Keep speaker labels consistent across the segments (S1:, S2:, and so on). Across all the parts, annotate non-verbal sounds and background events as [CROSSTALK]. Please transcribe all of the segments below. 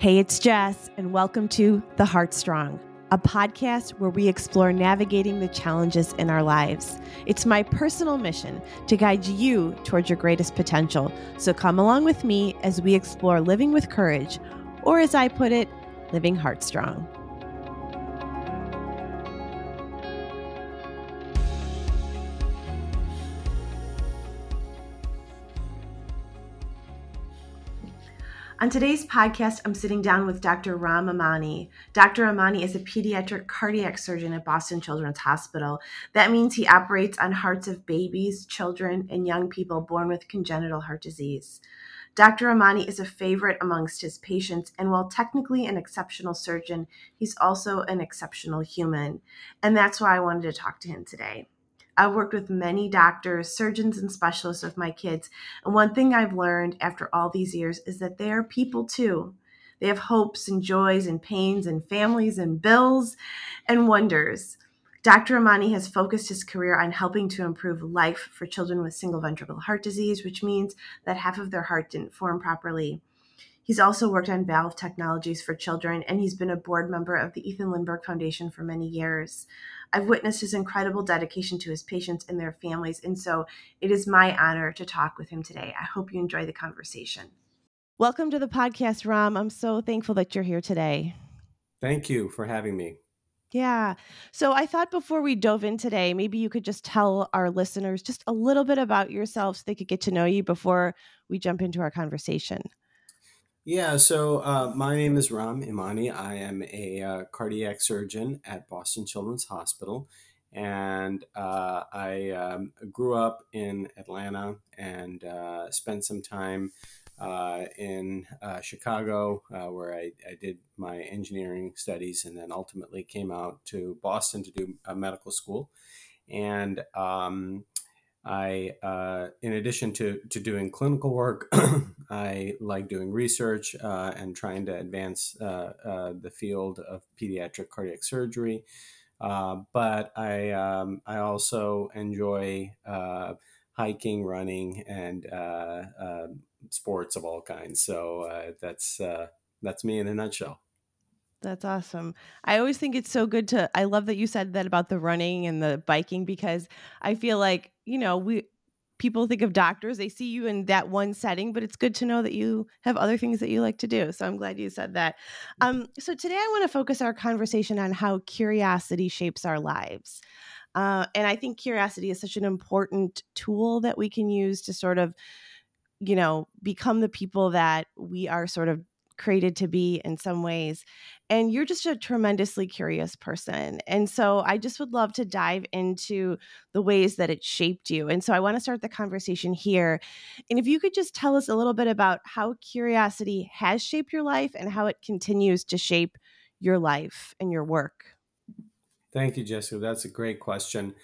S1: Hey, it's Jess, and welcome to The Heart Strong, a podcast where we explore navigating the challenges in our lives. It's my personal mission to guide you towards your greatest potential. So come along with me as we explore living with courage, or as I put it, living heart On today's podcast, I'm sitting down with Dr. Ram Emani. Dr. Emani is a pediatric cardiac surgeon at Boston Children's Hospital. That means he operates on hearts of babies, children, and young people born with congenital heart disease. Dr. Emani is a favorite amongst his patients, and while technically an exceptional surgeon, he's also an exceptional human. And that's why I wanted to talk to him today. I've worked with many doctors, surgeons, and specialists with my kids. And one thing I've learned after all these years is that they are people too. They have hopes and joys and pains and families and bills and wonders. Dr. Emani has focused his career on helping to improve life for children with single ventricle heart disease, which means that half of their heart didn't form properly. He's also worked on valve technologies for children, and he's been a board member of the Ethan Lindberg Foundation for many years. I've witnessed his incredible dedication to his patients and their families, and so it is my honor to talk with him today. I hope you enjoy the conversation. Welcome to the podcast, Ram. I'm so thankful that you're here today.
S2: Thank you for having me.
S1: Yeah. So I thought before we dove in today, maybe you could just tell our listeners just a little bit about yourself so they could get to know you before we jump into our conversation.
S2: Yeah, so uh, my name is Ram Emani. I am a uh, cardiac surgeon at Boston Children's Hospital. And uh, I um, grew up in Atlanta and uh, spent some time uh, in uh, Chicago, where I, I, did my engineering studies, and then ultimately came out to Boston to do medical school. And um, I, uh, in addition to, to doing clinical work, [CLEARS THROAT] I like doing research uh, and trying to advance uh, uh the field of pediatric cardiac surgery. Uh, but I, um, I also enjoy hiking, running, and sports of all kinds. So that's that's me in a nutshell.
S1: That's awesome. I always think it's so good to I love that you said that about the running and the biking because I feel like, you know, we people think of doctors, they see you in that one setting, but it's good to know that you have other things that you like to do. So I'm glad you said that. Mm. Um, so today I want to focus our conversation on how curiosity shapes our lives. Uh, and I think curiosity is such an important tool that we can use to sort of, you know, become the people that we are sort of created to be in some ways. And you're just a tremendously curious person. And so I just would love to dive into the ways that it shaped you. And so I want to start the conversation here. And if you could just tell us a little bit about how curiosity has shaped your life and how it continues to shape your life and your work.
S2: Thank you, Jessica. That's a great question.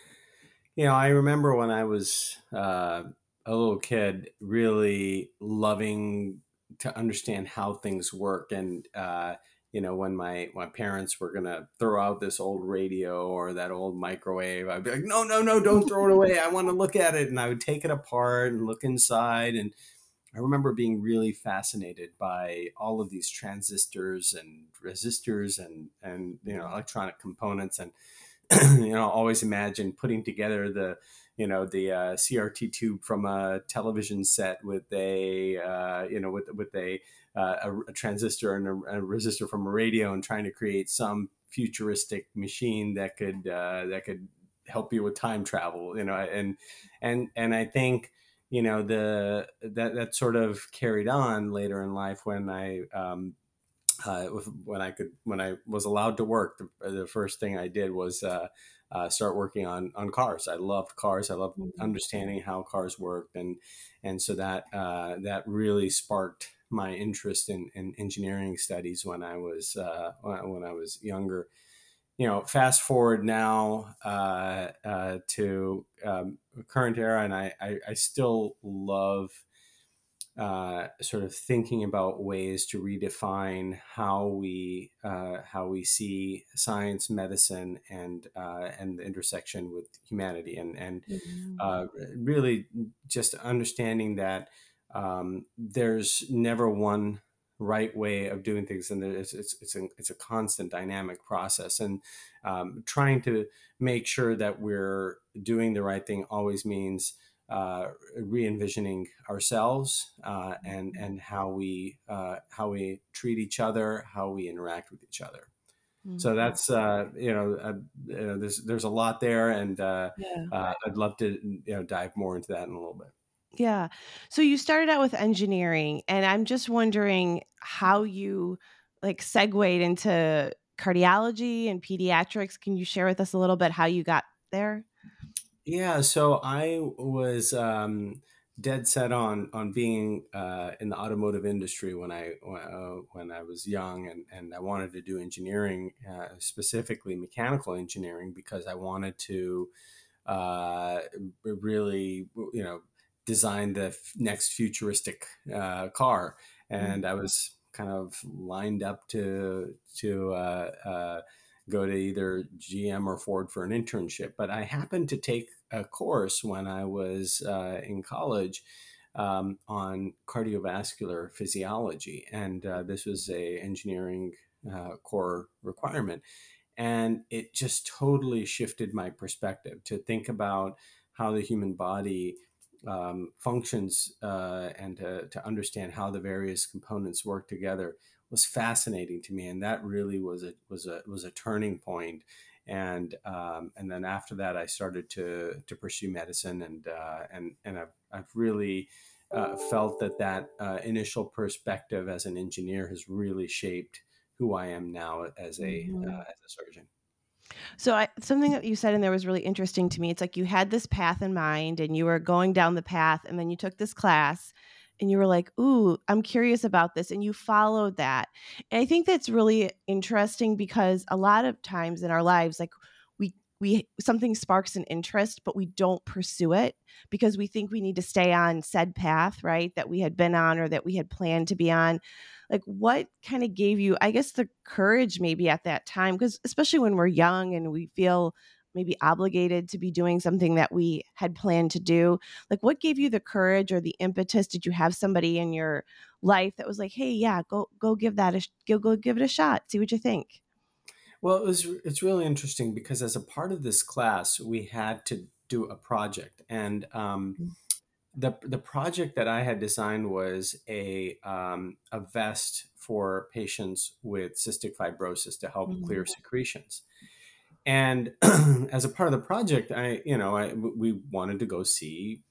S2: You know, I remember when I was uh, a little kid, really loving to understand how things work. And uh, you know when my my parents were gonna throw out this old radio or that old microwave i'd be like no no no don't throw it away. I want to look at it. And i would take it apart and look inside. And i remember being really fascinated by all of these transistors and resistors and and you know electronic components and [CLEARS THROAT] you know always imagine putting together the you know the uh, CRT tube from a television set with a uh, you know with with a, uh, a, a transistor and a, a, resistor from a radio and trying to create some futuristic machine that could uh, that could help you with time travel you know and and and I think you know the that that sort of carried on later in life when I um, uh, when I could when I was allowed to work the, the first thing I did was uh, uh, start working on on cars. I loved cars. I loved mm-hmm. understanding how cars worked, and and so that uh, that really sparked my interest in, in engineering studies when I was uh, when I was younger. You know, fast forward now uh, uh, to um, current era, and I, I, I still love uh, sort of thinking about ways to redefine how we uh, how we see science, medicine, and uh, and the intersection with humanity, and and mm-hmm. Uh, really just understanding that um, there's never one right way of doing things and it's it's it's a, it's a constant dynamic process and um, trying to make sure that we're doing the right thing always means uh, re-envisioning ourselves uh, and and how we uh, how we treat each other how we interact with each other mm-hmm. so that's uh, you know, uh, you, know, there's there's a lot there and uh, yeah. I'd love to you know dive more into that in a little bit
S1: yeah. So you started out with engineering, and I'm just wondering how you like segued into cardiology and pediatrics. Can you share with us a little bit how you got there?
S2: Yeah. So I was um, dead set on on being uh, in the automotive industry when I uh, when I was young, and and I wanted to do engineering, uh, specifically mechanical engineering, because I wanted to uh, really you know design the f- next futuristic uh, car, mm-hmm. and. I was kind of lined up to to uh, uh, go to either GM or Ford for an internship. But I happened to take a course when I was uh, in college. Um, on cardiovascular physiology, and uh, this was a engineering uh, core requirement, and it just totally shifted my perspective to think about how the human body um, functions uh, and to, to understand how the various components work together was fascinating to me, and that really was a was a was a turning point. And um, and then after that, I started to to pursue medicine, and uh, and and I've, I've really uh, felt that that uh, initial perspective as an engineer has really shaped who I am now as a mm-hmm. Uh, as a surgeon.
S1: So I, something that you said in there was really interesting to me. It's like you had this path in mind and you were going down the path and then you took this class and you were like, "Ooh, I'm curious about this." And you followed that. And I think that's really interesting because a lot of times in our lives like we we something sparks an interest but we don't pursue it because we think we need to stay on said path, right? That we had been on or that we had planned to be on like what kind of gave you i guess the courage maybe at that time because especially when we're young and we feel maybe obligated to be doing something that we had planned to do like what gave you the courage or the impetus did you have somebody in your life that was like hey yeah go go give that a go go give it a shot see what you think
S2: well it was it's really interesting because as a part of this class we had to do a project and um, mm-hmm the the project that I had designed was a um, a vest for patients with cystic fibrosis to help mm-hmm. clear secretions. And [CLEARS THROAT] as a part of the project, I you know I, we wanted to go see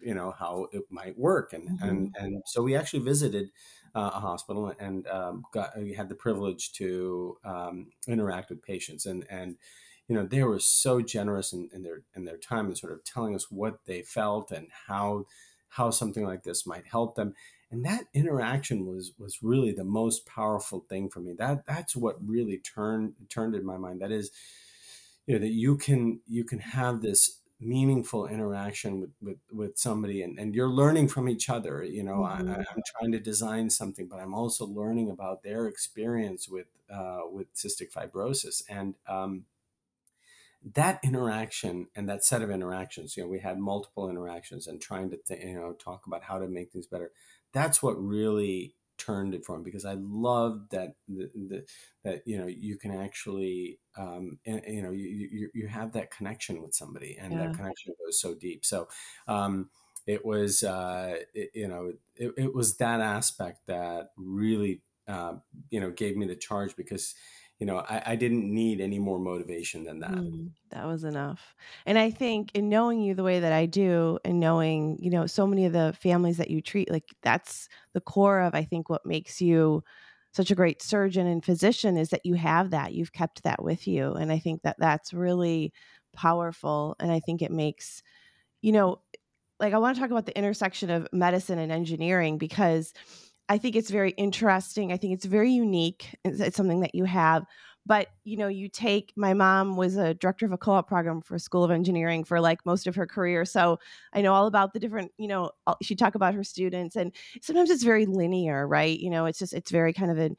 S2: you know how it might work, and mm-hmm. and and so we actually visited uh, a hospital and um, got we had the privilege to um, interact with patients. And and you know they were so generous in, in their in their time and sort of telling us what they felt and how how something like this might help them. And that interaction was was really the most powerful thing for me. That that's what really turned turned in my mind. That is you know that you can you can have this meaningful interaction with with, with somebody and, and you're learning from each other you know mm-hmm. I, am trying to design something but i'm also learning about their experience with uh, with cystic fibrosis and um, that interaction and that set of interactions you know we had multiple interactions and trying to th- you know talk about how to make things better that's what really turned it for me because i loved that the, the that you know you can actually um and, you know you, you, you have that connection with somebody and yeah. that connection goes so deep so um it was uh it, you know it, it was that aspect that really uh, you know gave me the charge because you know, I, I, didn't need any more motivation than that. Mm,
S1: that was enough. And I think in knowing you the way that I do and knowing, you know, so many of the families that you treat, like that's the core of, I think, what makes you such a great surgeon and physician is that you have that. You've kept that with you. And I think that that's really powerful. And I think it makes, you know, like I want to talk about the intersection of medicine and engineering because I think it's very interesting. I think it's very unique. It's, it's, something that you have. But, you know, you take my mom was a director of a co op program for School of Engineering for like most of her career. So I know all about the different, you know, she talk about her students. And sometimes it's very linear, right? You know, it's just, it's very kind of a,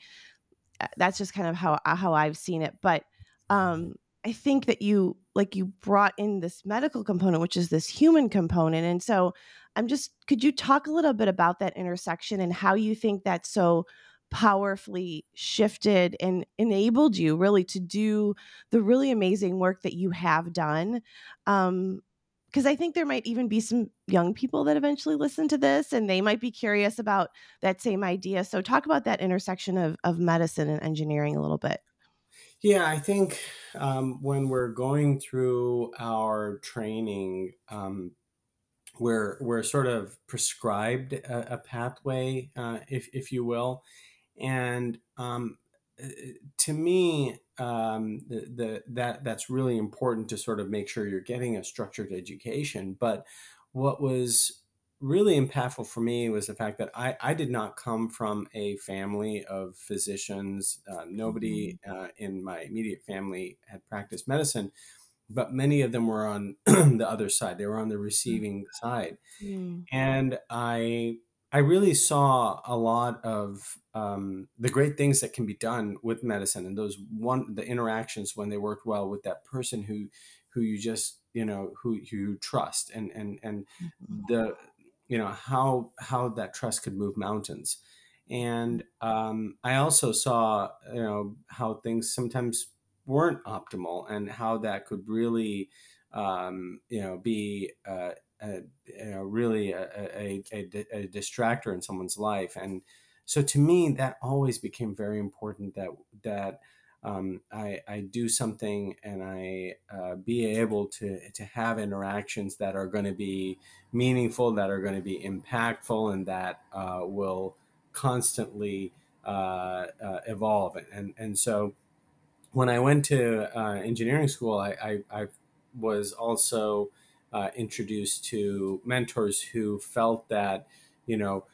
S1: uh, that's just kind of how, uh, how I've seen it. But, um, I think that you like you brought in this medical component, which is this human component. And so I'm just, could you talk a little bit about that intersection and how you think that so powerfully shifted and enabled you really to do the really amazing work that you have done. Um, because I think there might even be some young people that eventually listen to this and they might be curious about that same idea. So, talk about that intersection of, of medicine and engineering a little bit.
S2: Yeah, I think um, when we're going through our training, um, we're we're sort of prescribed a, a pathway, uh, if if you will, and um, uh, to me, um, the, the that that's really important to sort of make sure you're getting a structured education. But what was really impactful for me was the fact that I, I did not come from a family of physicians. Uh, nobody mm-hmm. uh, in my immediate family had practiced medicine but many of them were on [CLEARS THROAT] the other side. They were on the mm. receiving side, mm. and I I really saw a lot of um, the great things that can be done with medicine and those one the interactions when they worked well with that person who who you just you know who, who you trust and and and mm-hmm. the you know how how that trust could move mountains and um, i also saw you know how things sometimes weren't optimal and how that could really um, you know be uh, a, you know, really a, a, a, distractor in someone's life and so to me that always became very important that that um, I, I do something and I uh, be able to to have interactions that are going to be meaningful, that are going to be impactful, and that uh, will constantly uh, uh evolve. And and so when I went to uh, engineering school, I, I, I was also uh, introduced to mentors who felt that, you know,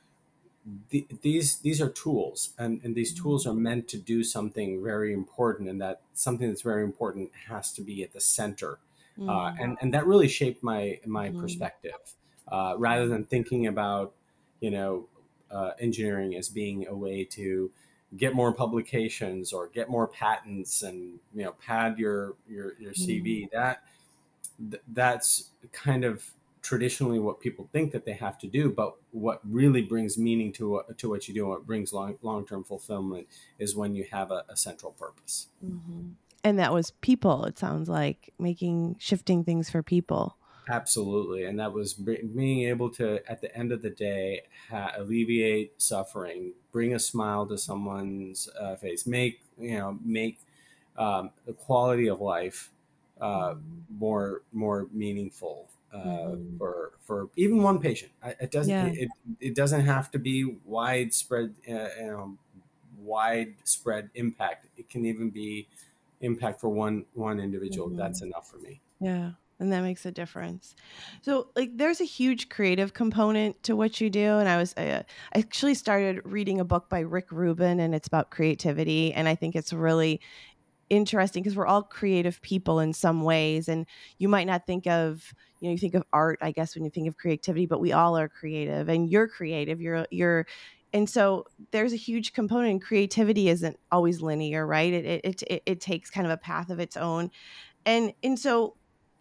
S2: the, these these are tools, and, and these tools are meant to do something very important, and that something that's very important has to be at the center, uh, mm. uh, and and that really shaped my my mm. perspective. Uh, rather than thinking about, you know, uh, engineering as being a way to get more publications or get more patents and you know pad your your your CV mm. that th- that's kind of traditionally what people think that they have to do but what really brings meaning to what, to what you do and what brings long long-term fulfillment is when you have a, a central purpose
S1: mm-hmm. and that was people it sounds like making shifting things for people
S2: Absolutely, and that was being able to, at the end of the day, ha- alleviate suffering, bring a smile to someone's uh, face, make you know, make um, the quality of life uh, more more meaningful uh, mm-hmm. for for even one patient. It doesn't yeah. it, it doesn't have to be widespread uh, you know widespread impact. It can even be impact for one one individual. Mm-hmm. That's enough for me.
S1: Yeah and that makes a difference. So like there's a huge creative component to what you do and i was uh, i actually started reading a book by rick rubin and it's about creativity and i think it's really interesting because we're all creative people in some ways and you might not think of you know you think of art i guess when you think of creativity but we all are creative and you're creative you're you're and so there's a huge component creativity isn't always linear right? It, it it it takes kind of a path of its own and and so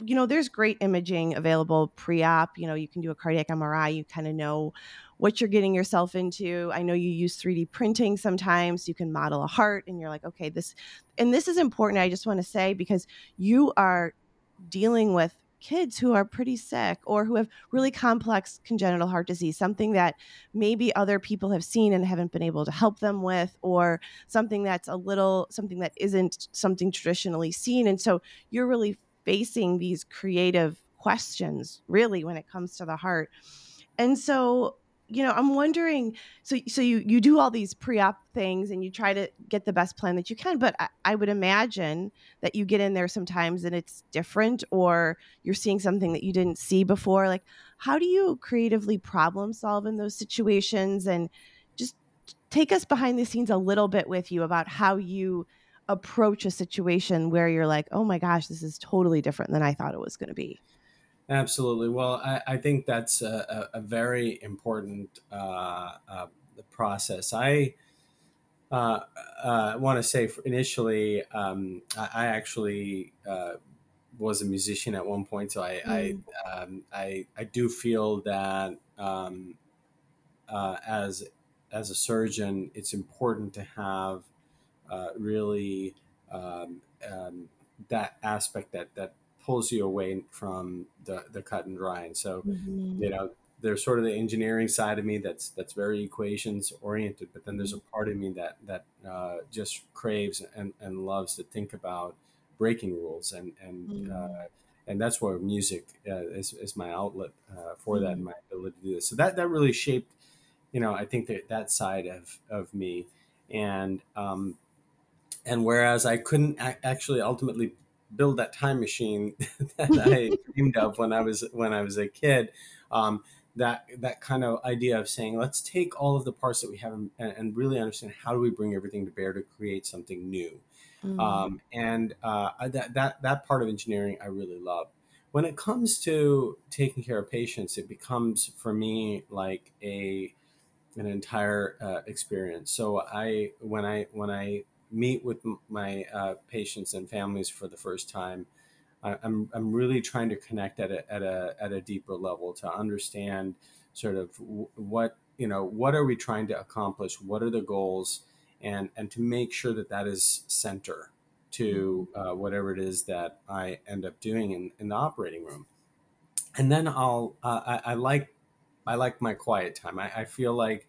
S1: you know, there's great imaging available pre op. You know, you can do a cardiac MRI, you kind of know what you're getting yourself into. I know you use 3D printing sometimes. You can model a heart and you're like, okay, this, and this is important. I just want to say because you are dealing with kids who are pretty sick or who have really complex congenital heart disease, something that maybe other people have seen and haven't been able to help them with, or something that's a little, something that isn't something traditionally seen. And so you're really facing these creative questions really when it comes to the heart. And so you know i'm wondering so so you you do all these pre-op things and you try to get the best plan that you can but I, I, would imagine that you get in there sometimes and it's different or you're seeing something that you didn't see before. Like how do you creatively problem solve in those situations? And just take us behind the scenes a little bit with you about how you approach a situation where you're like, oh my gosh, this is totally different than I thought it was going to be?
S2: Absolutely. Well, I, I think that's a, a very important uh, uh, process. I uh, uh want to say initially, um, I, I, actually uh, was a musician at one point, so I mm. I, um, I, I do feel that um, uh, as as a surgeon, it's important to have uh, really um, um, that aspect that that pulls you away from the the cut and dry. And so, mm-hmm. you know, there's sort of the engineering side of me that's that's very equations oriented, but then there's a part of me that that uh, just craves and, and loves to think about breaking rules and and mm. uh, and that's where music uh, is, is my outlet uh, for mm. that and my ability to do this. So that that really shaped, you know, I think that that side of of me, and um, and whereas I couldn't actually ultimately build that time machine [LAUGHS] that I [LAUGHS] dreamed of when I was when I was a kid. Um, that that kind of idea of saying let's take all of the parts that we have and, and really understand how do we bring everything to bear to create something new mm-hmm. um, and uh, that that that part of engineering I really love. When it comes to taking care of patients, it becomes for me like a an entire uh, experience. So I when I when I meet with my uh, patients and families for the first time, I'm, I'm really trying to connect at a, at a, at a deeper level to understand sort of what, you know, what are we trying to accomplish? What are the goals? And, and to make sure that that is center to mm-hmm. uh, whatever it is that I end up doing in, in the operating room. And then I'll, uh, I, I, like, I like my quiet time. I, I feel like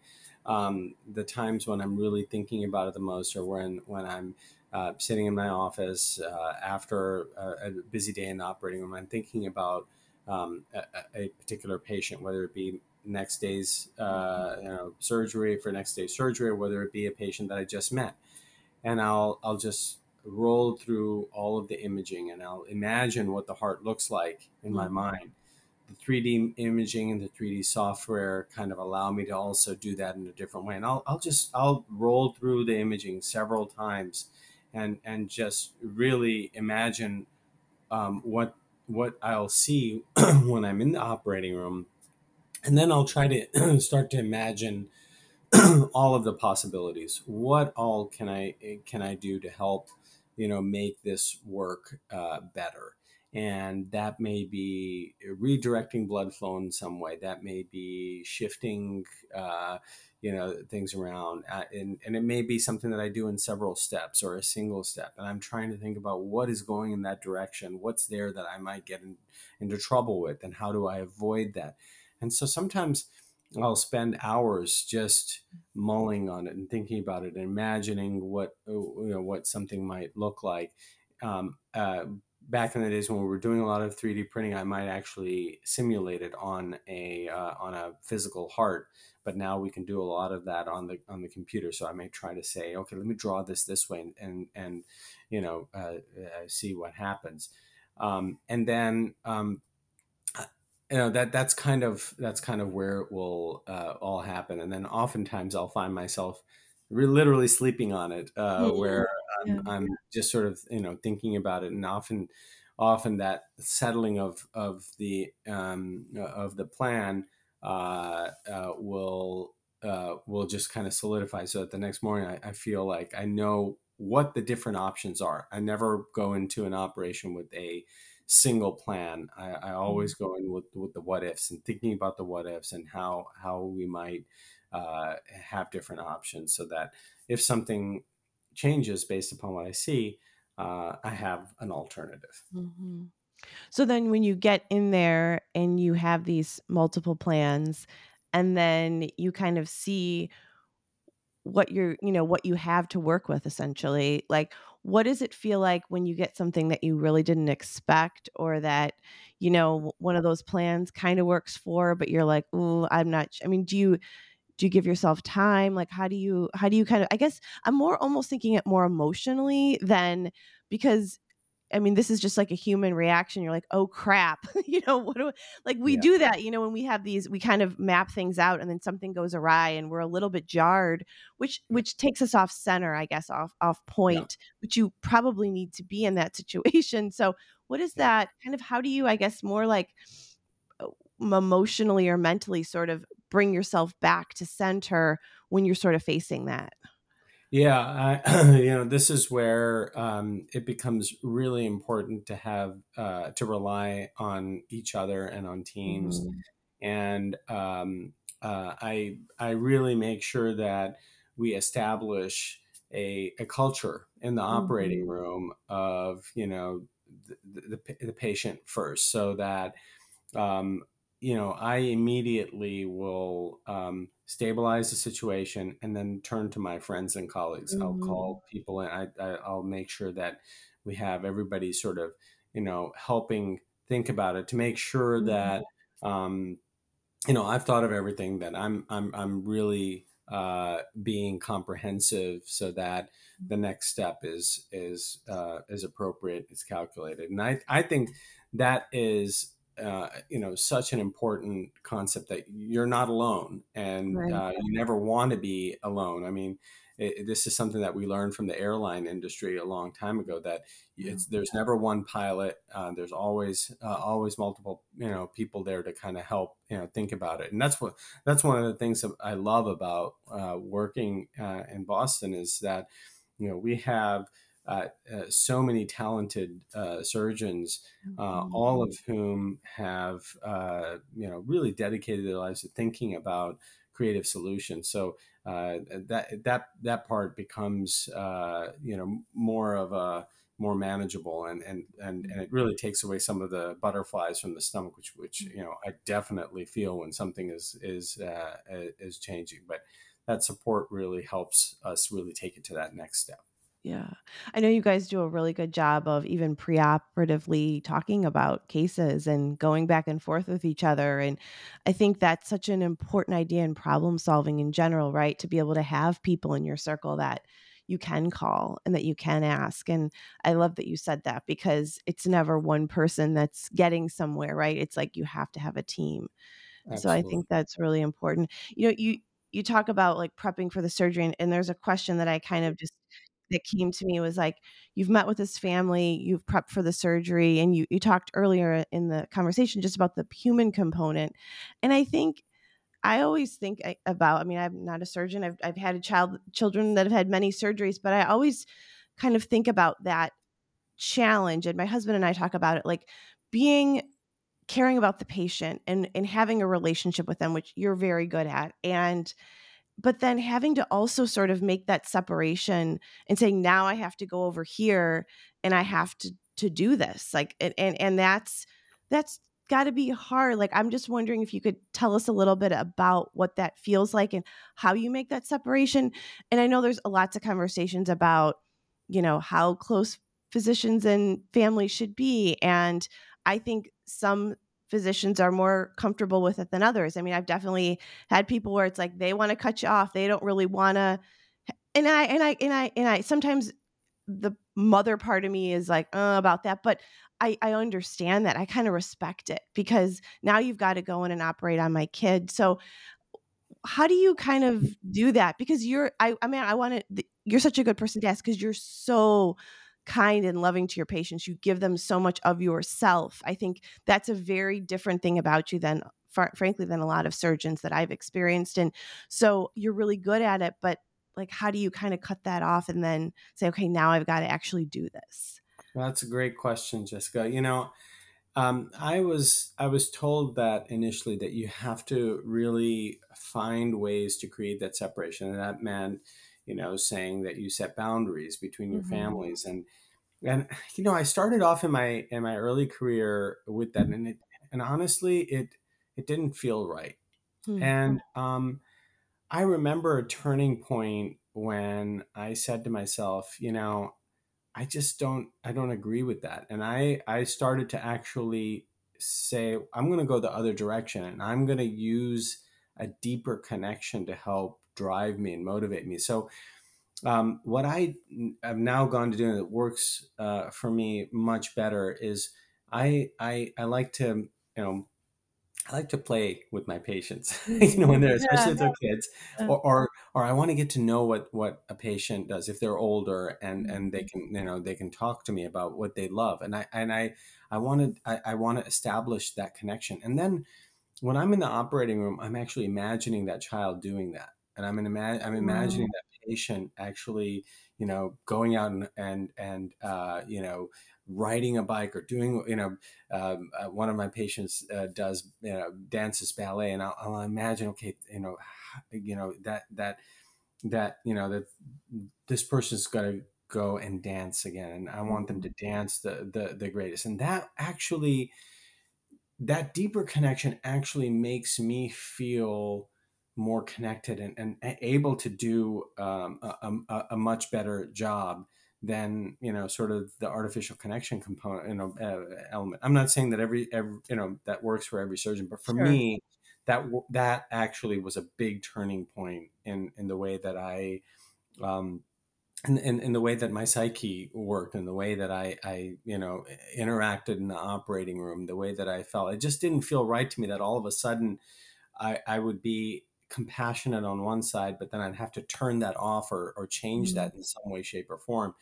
S2: um, the times when I'm really thinking about it the most are when, when I'm uh, sitting in my office uh, after a, a, busy day in the operating room, I'm thinking about um, a, a, particular patient, whether it be next day's uh, you know, surgery for next day's surgery, or whether it be a patient that I just met, and I'll I'll just roll through all of the imaging and I'll imagine what the heart looks like in my mm-hmm. mind. The 3D imaging and the 3D software kind of allow me to also do that in a different way. And I'll, I'll just, I'll roll through the imaging several times and and just really imagine um, what what I'll see [CLEARS THROAT] when I'm in the operating room, and then I'll try to [CLEARS THROAT] start to imagine [CLEARS THROAT] all of the possibilities. What all can I can I do to help you know make this work uh, better? And that may be redirecting blood flow in some way. That may be shifting. Uh, you know things around uh, and, and it may be something that i do in several steps or a single step and i'm trying to think about what is going in that direction what's there that i might get in, into trouble with and how do i avoid that and so sometimes i'll spend hours just mulling on it and thinking about it and imagining what you know what something might look like um, uh, back in the days when we were doing a lot of 3D printing, I might actually simulate it on a uh, on a physical heart. But now we can do a lot of that on the on the computer. So I may try to say, okay, let me draw this this way, and and, and you know uh, uh, see what happens. Um, and then um, uh, you know that that's kind of that's kind of where it will uh, all happen. And then oftentimes I'll find myself literally sleeping on it, mm-hmm. where I'm, yeah. I'm just sort of you know thinking about it, and often often that settling of of the um, of the plan uh, uh, will uh, will just kind of solidify. So that the next morning, I, I, feel like I know what the different options are. I never go into an operation with a single plan. I, I always mm-hmm. go in with with the what ifs and thinking about the what ifs and how how we might uh, have different options, so that if something changes based upon what I see, uh, I have an alternative.
S1: Mm-hmm. So then, when you get in there and you have these multiple plans, and then you kind of see what you're, you know, what you have to work with essentially, like what does it feel like when you get something that you really didn't expect or that, you know, one of those plans kind of works for, but you're like, oh, I'm not, I mean, do you, do you give yourself time like how do you how do you kind of i guess i'm more almost thinking it more emotionally than because I mean, this is just like a human reaction. You're like, oh crap, [LAUGHS] you know, what do I, like we yeah. do that, you know, when we have these, we kind of map things out, and then something goes awry, and we're a little bit jarred, which which takes us off center, I guess, off off point, yeah. which you probably need to be in that situation. So, what is that kind of? How do you, I guess, more like uh, emotionally or mentally, sort of bring yourself back to center when you're sort of facing that?
S2: Yeah, I, [CLEARS THROAT] you know, this is where um, it becomes really important to have uh, to rely on each other and on teams. Mm-hmm. and um, uh, I I really make sure that we establish a, a culture in the operating mm-hmm. room of you know the, the, the, patient first so that um, you know i immediately will um, stabilize the situation and then turn to my friends and colleagues mm-hmm. i'll call people and I, I, i'll make sure that we have everybody sort of you know helping think about it to make sure mm-hmm. that um, you know i've thought of everything that i'm i'm i'm really uh, being comprehensive so that the next step is is uh, is appropriate it's calculated and i i think that is uh, you know such an important concept that you're not alone and right. uh, you never want to be alone. I mean it, this is something that we learned from the airline industry a long time ago that it's there's never one pilot uh, there's always uh, always multiple you know people there to kind of help you know think about it. And that's what that's one of the things that i love about uh, working uh, in boston is that you know we have uh, uh, so many talented uh, surgeons, uh, mm-hmm. all of whom have uh, you know really dedicated their lives to thinking about creative solutions. So uh, that that that part becomes you know more of a more manageable and, and and and it really takes away some of the butterflies from the stomach which which you know I definitely feel when something is is is changing but that support really helps us really take it to that next step
S1: yeah. I know you guys do a really good job of even preoperatively talking about cases and going back and forth with each other. And I think that's such an important idea in problem solving in general, right? To be able to have people in your circle that you can call and that you can ask. And I love that you said that because it's never one person that's getting somewhere, right? It's like you have to have a team. Absolutely. So I think that's really important. You know, you you talk about like prepping for the surgery and, and there's a question that I kind of just that came to me was like you've met with this family you've prepped for the surgery and you, you talked earlier uh, in the conversation just about the human component and i think i always think eh, about i mean i'm not a surgeon i've, I've had a child children that have had many surgeries but i always kind of think about that challenge and my husband and i talk about it like being caring about the patient and and having a relationship with them which you're very good at and but then having to also sort of make that separation and saying now i have to go over here and i have to to do this like and and, and that's that's got to be hard like i'm just wondering if you could tell us a little bit about what that feels like and how you make that separation and i know there's lots of conversations about you know how close physicians and families should be and i think some physicians are more comfortable with it than others. I mean, I've definitely had people where it's like they want to cut you off. They don't really want to and I and I and I and I sometimes the mother part of me is like uh, about that, but I I understand that. I kind of respect it because now you've got to go in and operate on my kid. So how do you kind of do that because you're I I mean I want to you're such a good person to ask because you're so kind and loving to your patients. You give them so much of yourself. I think that's a very different thing about you than, fr- frankly, than a lot of surgeons that I've experienced. And so you're really good at it, but like, how do you kind of cut that off and then say, okay, now I've got to actually do this?
S2: Well, that's a great question, Jessica. You know, um, I was I was told that initially that you have to really find ways to create that separation, and that meant you know, saying that you set boundaries between your mm-hmm. families and and you know, I started off in my in my early career with that, and it and honestly, it it didn't feel right. Mm-hmm. And um, I remember a turning point when I said to myself, you know, I just don't I don't agree with that, and I I started to actually say I'm going to go the other direction, and I'm going to use a deeper connection to help drive me and motivate me. So, um, what I have now gone to doing that works uh, for me much better is I, I I like to you know I like to play with my patients, [LAUGHS] you know, when they're especially yeah, if they're kids, or, or or I want to get to know what what a patient does if they're older and and they mm-hmm. can you know they can talk to me about what they love, and I and I I want to I, I want to establish that connection, and then when I'm in the operating room, I'm actually imagining that child doing that and I'm ima- I'm imagining that patient actually, you know, going out and and, and uh, you know, riding a bike or doing you know um, uh, one of my patients uh, does you know dances ballet and I'll, I'll, imagine okay you know you know that that that you know that this person's got to go and dance again and i want them to dance the the, the greatest and that actually that deeper connection actually makes me feel more connected and, and able to do um, a, a, a, much better job than you know sort of the artificial connection component you know uh, element i'm not saying that every, every you know that works for every surgeon but for sure. me that that actually was a big turning point in in the way that i um in, in, in the way that my psyche worked and the way that I, I, you know, interacted in the operating room, the way that I felt, it just didn't feel right to me that all of a sudden I, I would be compassionate on one side, but then I'd have to turn that off or, or change mm-hmm. that in some way, shape, or form.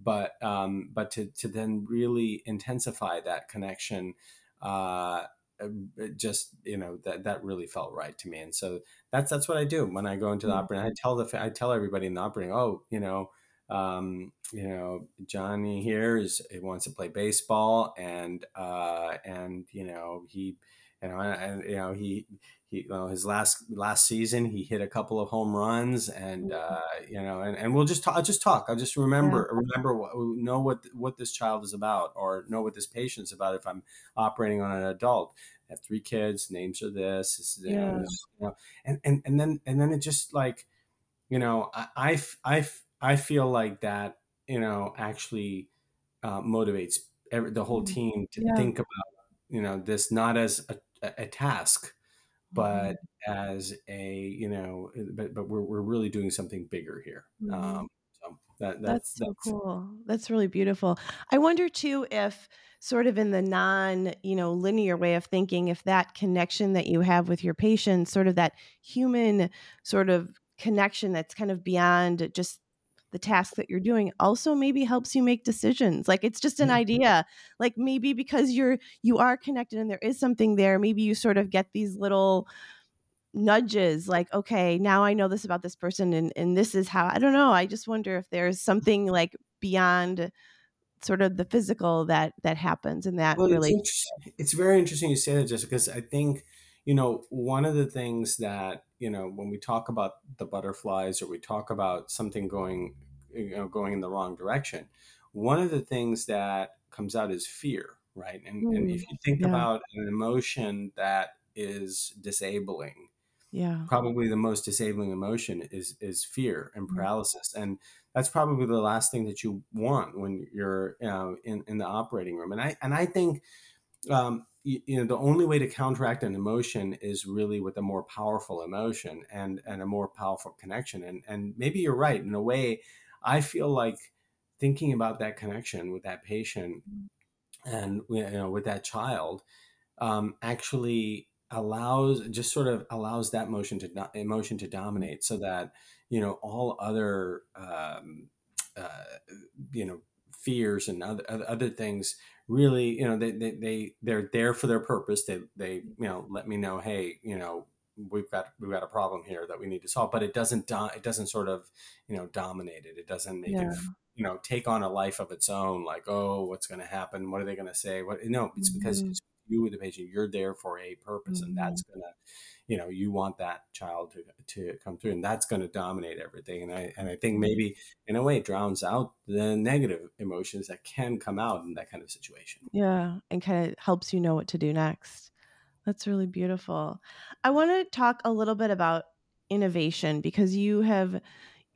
S2: But um, but to to then really intensify that connection, uh, just you know that that really felt right to me. And so that's that's what I do when I go into the mm-hmm. operating. I tell the I tell everybody in the operating, oh, you know. Um, you know, Johnny here is he wants to play baseball, and uh, and you know he, you know, and you know he he, well, his last last season, he hit a couple of home runs, and mm-hmm. uh, you know, and, and we'll just talk. I'll just talk. I'll just remember yeah. remember what, know what what this child is about, or know what this patient's about. If I'm operating on an adult, I have three kids, names are this, this is, yeah. you know, and and and then and then it just like, you know, I I I, I feel like that, you know, actually uh, motivates every, the whole mm-hmm. team to yeah. think about, you know, this not as a, a task but mm-hmm. as a you know eh, but but we're, we're really doing something bigger here mm-hmm. um, so
S1: that, that's, that's so that's, cool that's really beautiful i wonder too if sort of in the non you know linear way of thinking if that connection that you have with your patients sort of that human sort of connection that's kind of beyond just the task that you're doing also maybe helps you make decisions like it's just an idea like maybe because you're you are connected and there is something there maybe you sort of get these little nudges like okay now i know this about this person and and this is how i don't know i just wonder if there's something like beyond sort of the physical that that happens in that well, really
S2: it's, it's very interesting you say that just because i think you know one of the things that you know when we talk about the butterflies or we talk about something going you know going in the wrong direction one of the things that comes out is fear right? And, mm, and if you think yeah. about an emotion that is disabling
S1: yeah.
S2: probably the most disabling emotion is is fear and mm. paralysis. And that's probably the last thing that you want when you're you know, in in the operating room. And i and i think um, you, know the only way to counteract an emotion is really with a more powerful emotion and and a more powerful connection. And and maybe you're right. In a way i feel like thinking about that connection with that patient and you know with that child um, actually allows just sort of allows that motion to emotion to dominate so that you know all other um, uh, you know fears and other other things really, you know, they, they, they, they're there for their purpose. They, they, you know, let me know, hey, you know, we've got, we've got a problem here that we need to solve, but it doesn't, do, it doesn't sort of, you know, dominate it. It doesn't make yeah. it, you know, take on a life of its own. Like, oh, what's going to happen? What are they going to say? What, no, it's mm-hmm. because it's you with the patient, you're there for a purpose mm-hmm. and that's going to, you know you want that child to, to come through and that's going to dominate everything and i and i think maybe in a way it drowns out the negative emotions that can come out in that kind of situation.
S1: Yeah and kind of helps you know what to do next. That's really beautiful. I want to talk a little bit about innovation because you have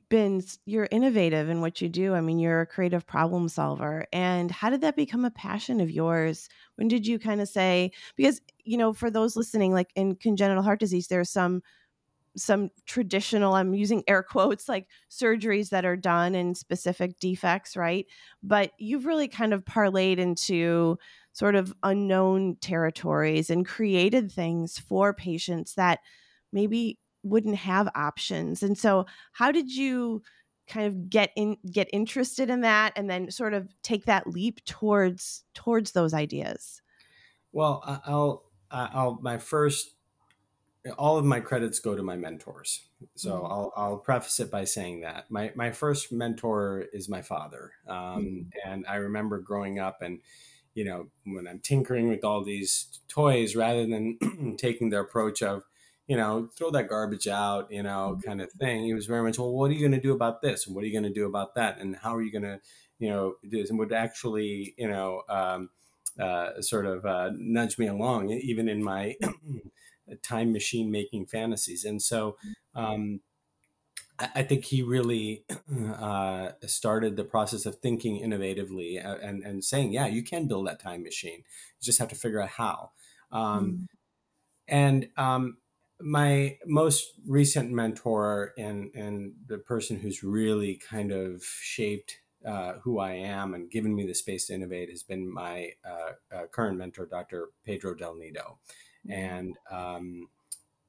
S1: been you're innovative in what you do. I mean, you're a creative problem solver. And how did that become a passion of yours? When did you kind of say because you know, for those listening like in congenital heart disease there's some some traditional i'm using air [LAUGHS] quotes like surgeries that are done in specific defects right but you've really kind of parlayed into sort of unknown territories and created things for patients that maybe wouldn't have options. And so how did you kind of get in get interested in that and then sort of take that leap towards towards those ideas?
S2: Well, I'll I'll my first all of my credits go to my mentors. So mm-hmm. I'll, I'll preface it by saying that my, my first mentor is my father. Um, mm-hmm. And I remember growing up and, you know, when I'm tinkering with all these toys, rather than [CLEARS THROAT] taking the approach of, you know, throw that garbage out, you know, mm-hmm. kind of thing, he was very much, well, what are you going to do about this? And what are you going to do about that? And how are you going to, you know, do this? And would actually, you know, um, uh, sort of uh, nudge me along, even in my [CLEARS THROAT] time machine making fantasies. And so um, I, I, think he really [CLEARS THROAT] uh, started the process of thinking innovatively uh, and, and saying, yeah, you can build that time machine. You just have to figure out how. Um, mm And um, my most recent mentor and, and the person who's really kind of shaped uh, who I am and given me the space to innovate has been my uh, uh, current mentor, Dr. Pedro Del Nido. And um,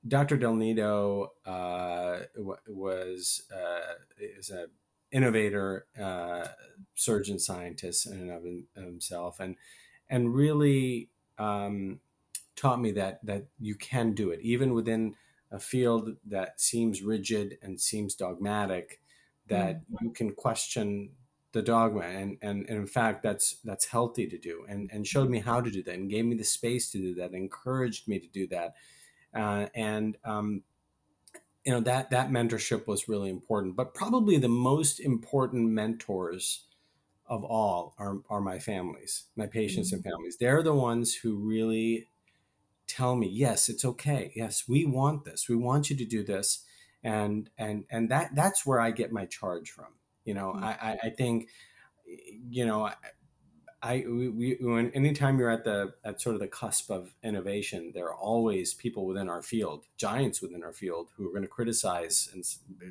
S2: Dr. Del Nido uh, was uh, is an innovator, uh, surgeon scientist in and of himself, and and really um, taught me that that you can do it. Even within a field that seems rigid and seems dogmatic that mm-hmm. you can question the dogma. And, and, and in fact that's that's healthy to do. And and showed me how to do that and gave me the space to do that encouraged me to do that. Uh, and um, you know that that mentorship was really important. But probably the most important mentors of all are, are my families my patients mm-hmm. and families. They're the ones who really tell me yes it's okay yes we want this we want you to do this and and and that that's where i get my charge from you know, mm-hmm. I, I think, you know, I we, we when anytime you're at the at sort of the cusp of innovation, there are always people within our field, giants within our field, who are going to criticize and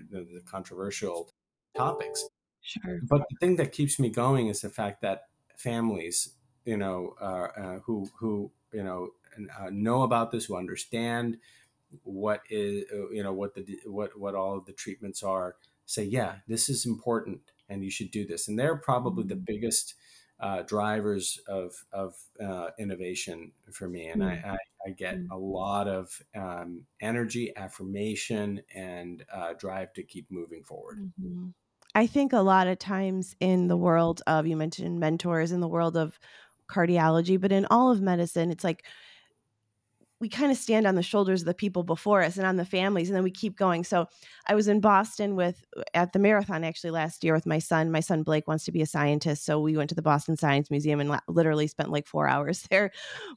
S2: the, the controversial topics.
S1: Sure.
S2: But the thing that keeps me going is the fact that families, you know, uh, uh, who who you know uh, know about this, who understand what is uh, you know what the what what all of the treatments are, say, yeah, this is important and you should do this. And they're probably the mm-hmm. biggest uh, drivers of, of uh, innovation for me. And. I, I, I, get mm-hmm. a lot of um, energy, affirmation, and uh, drive to keep moving forward.
S1: Mm-hmm. I think a lot of times in the world of, you mentioned mentors, in the world of cardiology, but in all of medicine, it's like we kind of stand on the shoulders of the people before us and on the families and then we keep going. So i was in boston with uh, at the marathon actually last year with my son. My son blake wants to be a scientist so we went to the boston science museum and literally spent like four hours [LAUGHS] there.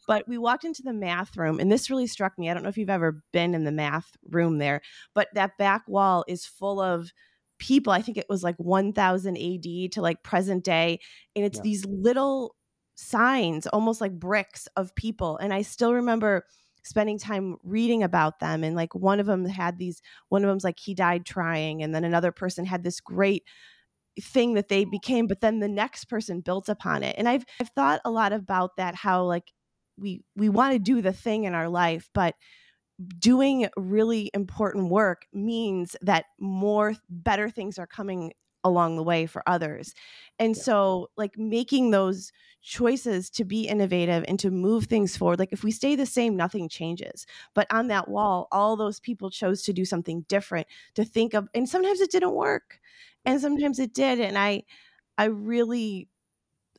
S1: But we walked into the math room and this really struck me i don't know if you've ever been in the math room there but that back wall is full of people i think it was like 1000 ad to like present day and it's yeah. these little signs almost like bricks of people and i still remember spending time reading about them and like one of them had these one of them's like he died trying and then another person had this great thing that they became but then the next person built upon it and i've i've thought a lot about that how like we we want to do the thing in our life but doing really important work means that more better things are coming along the way for others. And yeah. so, like, making those choices to be innovative and to move things forward, like, if we stay the same, nothing changes. But on that wall, all those people chose to do something different, to think of, and sometimes it didn't work, and sometimes it did. And I, I really,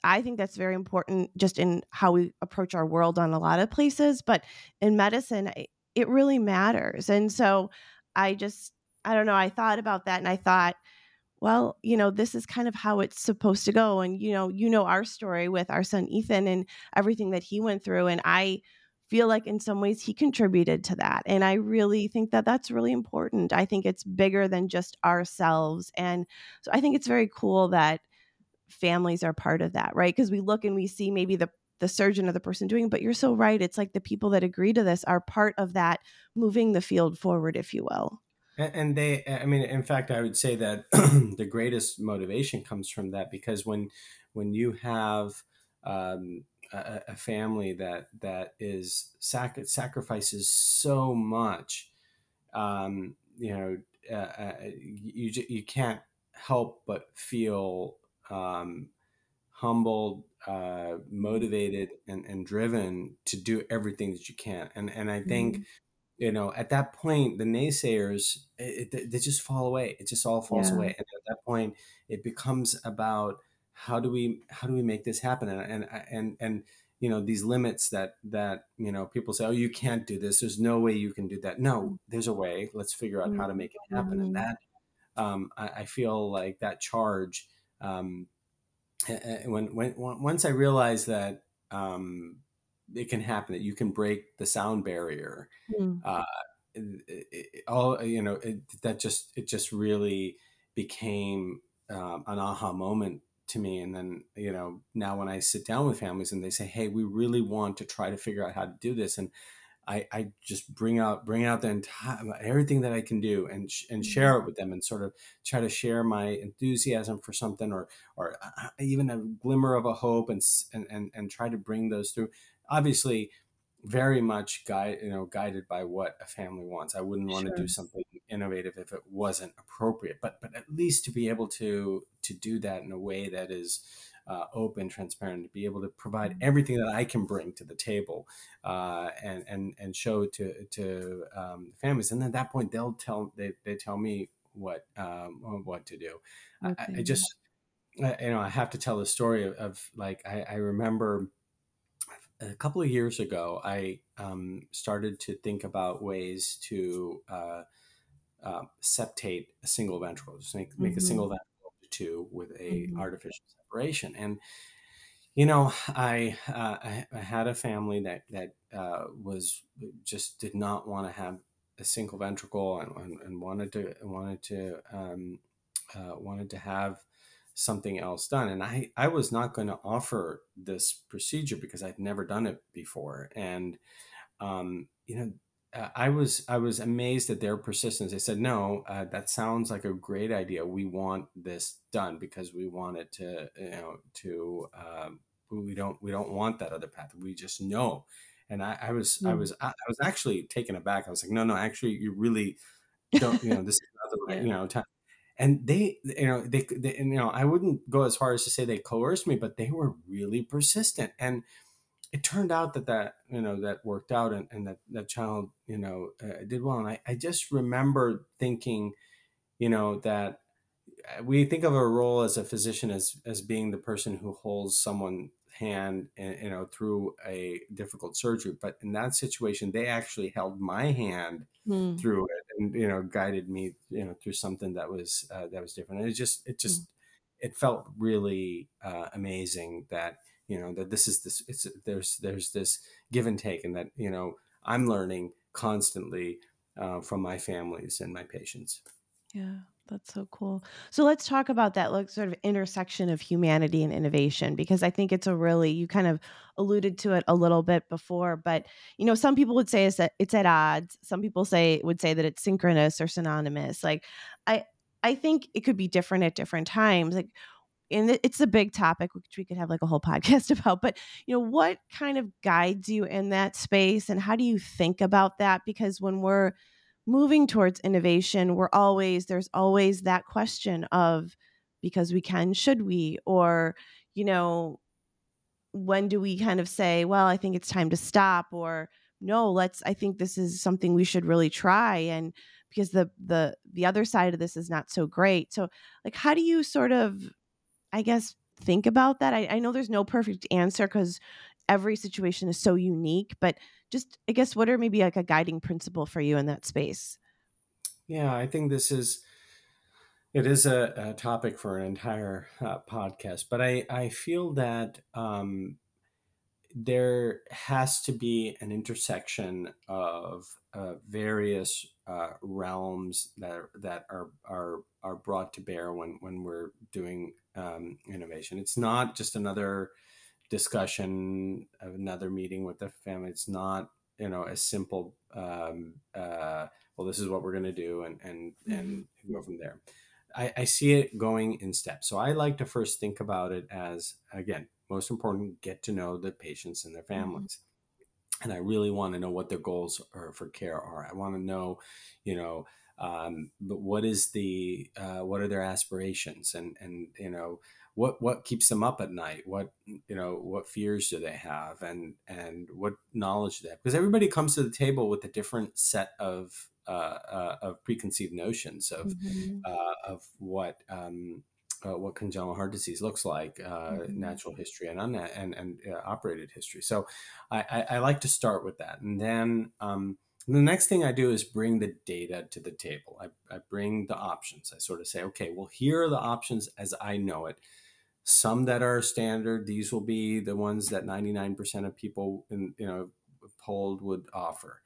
S1: I think that's very important just in how we approach our world on a lot of places, but in medicine, it really matters. And so, I just, I don't know, I thought about that and I thought, well, you know, this is kind of how it's supposed to go. And, you know, you know our story with our son Ethan and everything that he went through. And I feel like in some ways he contributed to that. And I really think that that's really important. I think it's bigger than just ourselves. And so I think it's very cool that families are part of that, right? Because we look and we see maybe the the surgeon or the person doing but you're so right it's like the people that agree to this are part of that moving the field forward if you will
S2: and they i mean in fact i would say that [CLEARS THROAT] the greatest motivation comes from that because when when you have um, a, a, family that that is sac- sacrifices so much um, you know uh, uh, you you can't help but feel um, humbled uh, motivated and, and driven to do everything that you can. And and i think mm-hmm you know, at that point, the naysayers it, it, they just fall away. It just all falls
S1: Yeah.
S2: away, and at that point, it becomes about how do we how do we make this happen, and and and and you know these limits that that you know people say, oh, you can't do this. There's no way you can do that. No, there's a way. Let's figure out how to make it happen, and
S1: Mhm.
S2: that um, I, I feel like that charge. Um, when when once I realized that um, it can happen, that you can break the sound barrier
S1: Mm.
S2: uh, it, it, all you know it, that just it just really became um, an aha moment to me. And then you know now when i sit down with families and they say hey we really want to try to figure out how to do this and i i just bring out bring out the entire everything that i can do and sh- and share it with them and sort of try to share my enthusiasm for something or or uh, even a glimmer of a hope and and and, and try to bring those through obviously very much guide you know guided by what a family wants. I wouldn't want to do something innovative if it wasn't appropriate but but at least to be able to to do that in a way that is uh, open transparent to be able to provide everything that i can bring to the table uh, and and and show to to um, families. And at that point they'll tell they, they tell me what um, what to do. I- I, I just I, you know i have to tell the story of, of like I, I remember a couple of years ago, I um, started to think about ways to uh, uh, septate a single ventricle, just make, make a single ventricle to two with a
S1: Mhm.
S2: artificial separation. And you know, I, uh, I I had a family that that uh, was just did not want to have a single ventricle and, and, and wanted to wanted to um, uh, wanted to have something else done. And I, I was not going to offer this procedure because I'd never done it before. And, um, you know, uh, I was I was amazed at their persistence. They said, "No, uh, that sounds like a great idea. We want this done because we want it to, you know, to um, we don't we don't want that other path. We just know." And I, I was I was I, was actually taken aback. I was like, "No, no, actually, you really don't. You know, this is not the
S1: Yeah.
S2: you know time." And they you know they, they you know i wouldn't go as far as to say they coerced me but they were really persistent. And it turned out that that you know that worked out and, and that that child you know uh, did well. And I, I just remember thinking you know that we think of a role as a physician as as being the person who holds someone's hand and you know through a difficult surgery but in that situation they actually held my hand
S1: Mm.
S2: through it and you know guided me you know through something that was uh, that was different. And it just it just it felt really uh, amazing that you know that this is this it's there's there's this give and take and that you know i'm learning constantly uh, from my families and my patients.
S1: Yeah, that's so cool. So let's talk about that like sort of intersection of humanity and innovation because I think it's a really you kind of alluded to it a little bit before, but you know, some people would say it's at, it's at odds. Some people say would say that it's synchronous or synonymous. Like I I think it could be different at different times. Like and it's a big topic which we could have like a whole [LAUGHS] podcast about but you know what kind of guides you in that space and how do you think about that because when we're moving towards innovation we're always there's always that question of because we can should we or you know when do we kind of say well i think it's time to stop or no let's i think this is something we should really try and because the the the other side of this is not so great so like how do you sort of I guess, think about that. I, I know there's no perfect answer because every situation is so unique, but just, I guess, what are maybe like a guiding principle for you in that space?
S2: yeah i think this is it is a, a topic for an entire uh, podcast but i i feel that um there has to be an intersection of uh, various uh, realms that that are are are brought to bear when when we're doing um, innovation. It's not just another discussion, of another meeting with the family. It's not you know a simple um, uh, well, this is what we're going to do, and and and go from there. I, I see it going in steps. So I like to first think about it as again most important get to know the patients and their families and i really want to know what their goals are for care are i want to know you know um, but what is the uh, what are their aspirations and and you know what what keeps them up at night what you know what fears do they have and and what knowledge do they have because everybody comes to the table with a different set of uh, uh, of preconceived notions of mm-hmm. uh, of what um, uh, what congenital heart disease looks like, uh, mm-hmm. natural history and un- and and uh, operated history. So I, I, I, like to start with that, and then um, the next thing I do is bring the data to the table. I, I bring the options. I sort of say, okay, well, here are the options as I know it. Some that are standard. These will be the ones that 99% of people in you know polled would offer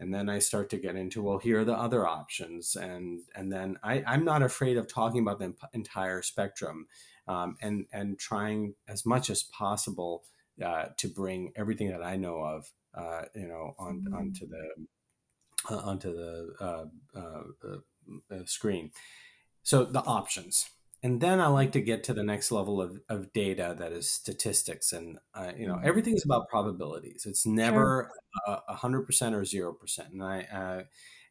S2: and then i start to get into well here are the other options and and then I, i'm not afraid of talking about the entire spectrum um, and and trying as much as possible uh, to bring everything that i know of uh, you know on mm-hmm. onto the uh, onto the uh, uh, uh, screen so the options and then I like to get to the next level of, of data that is statistics, and uh, you know mm-hmm. everything is about probabilities. It's never a hundred percent or zero percent, and I uh,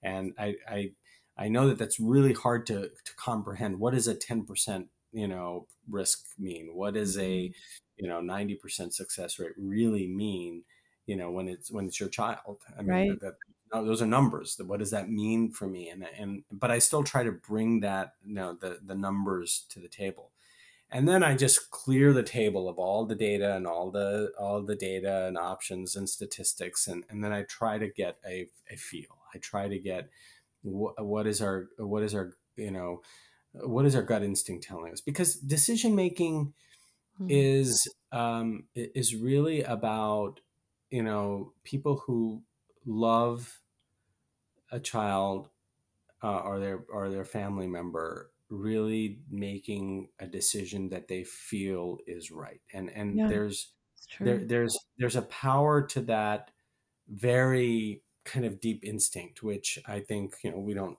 S2: and I, I I know that that's really hard to to comprehend. What does a ten percent you know risk mean? What does a mm-hmm. you know ninety percent success rate really mean? You know when it's when it's your child. I mean right. that, those are numbers. What does that mean for me? And and but I still try to bring that you know the the numbers to the table, and then I just clear the table of all the data and all the all the data and options and statistics, and and then I try to get a, a feel. I try to get what, what is our what is our you know what is our gut instinct telling us because decision making mm-hmm. is um, is really about you know people who love a child uh, or their or their family member really making a decision that they feel is right. And and yeah, there's there, there's there's a power to that very kind of deep instinct which i think you know we don't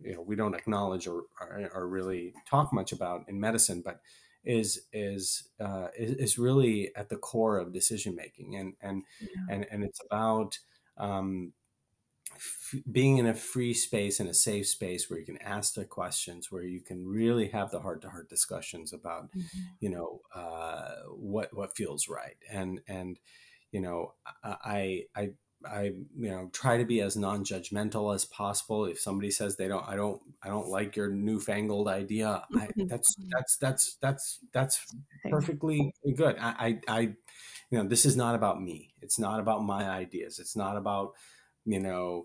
S2: you know we don't acknowledge or or, or really talk much about in medicine but is is uh, is, is really at the core of decision making and and yeah. and and it's about um, f- being in a free space and a safe space where you can ask the questions, where you can really have the heart to heart discussions about, mm-hmm. you know, uh, what what feels right, and and you know, I I I you know try to be as non-judgmental as possible. If somebody says they don't, I don't, I don't like your newfangled idea. I, that's that's that's that's that's perfectly good. I, I I you know this is not about me. It's not about my ideas. It's not about you know,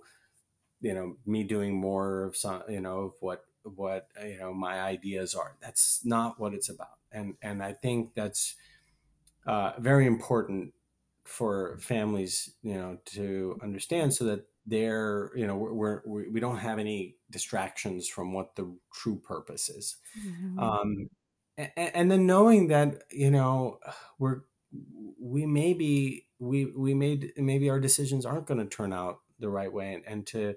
S2: you know, me doing more of some, you know, of what what you know my ideas are. That's not what it's about, and and I think that's uh, very important for families, you know, to understand so that they're, you know, we're, we're we don't have any distractions from what the true purpose is. Mm-hmm. Um, and, and then knowing that, you know, we're we may be, we we made maybe our decisions aren't going to turn out the right way and, and to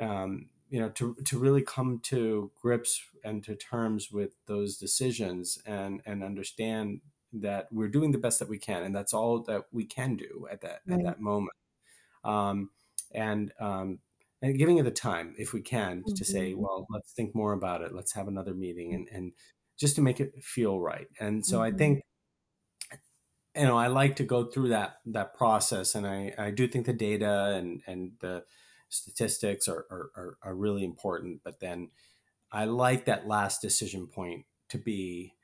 S2: um, you know to to really come to grips and to terms with those decisions and and understand that we're doing the best that we can and that's all that we can do at that right. at that moment um, and um, and giving it the time if we can mm-hmm. to say mm-hmm. well let's think more about it let's have another meeting and and just to make it feel right and so mm-hmm. i think you know, I like to go through that that process, and I, I do think the data and and the statistics are, are, are really important. But then I like that last decision point to be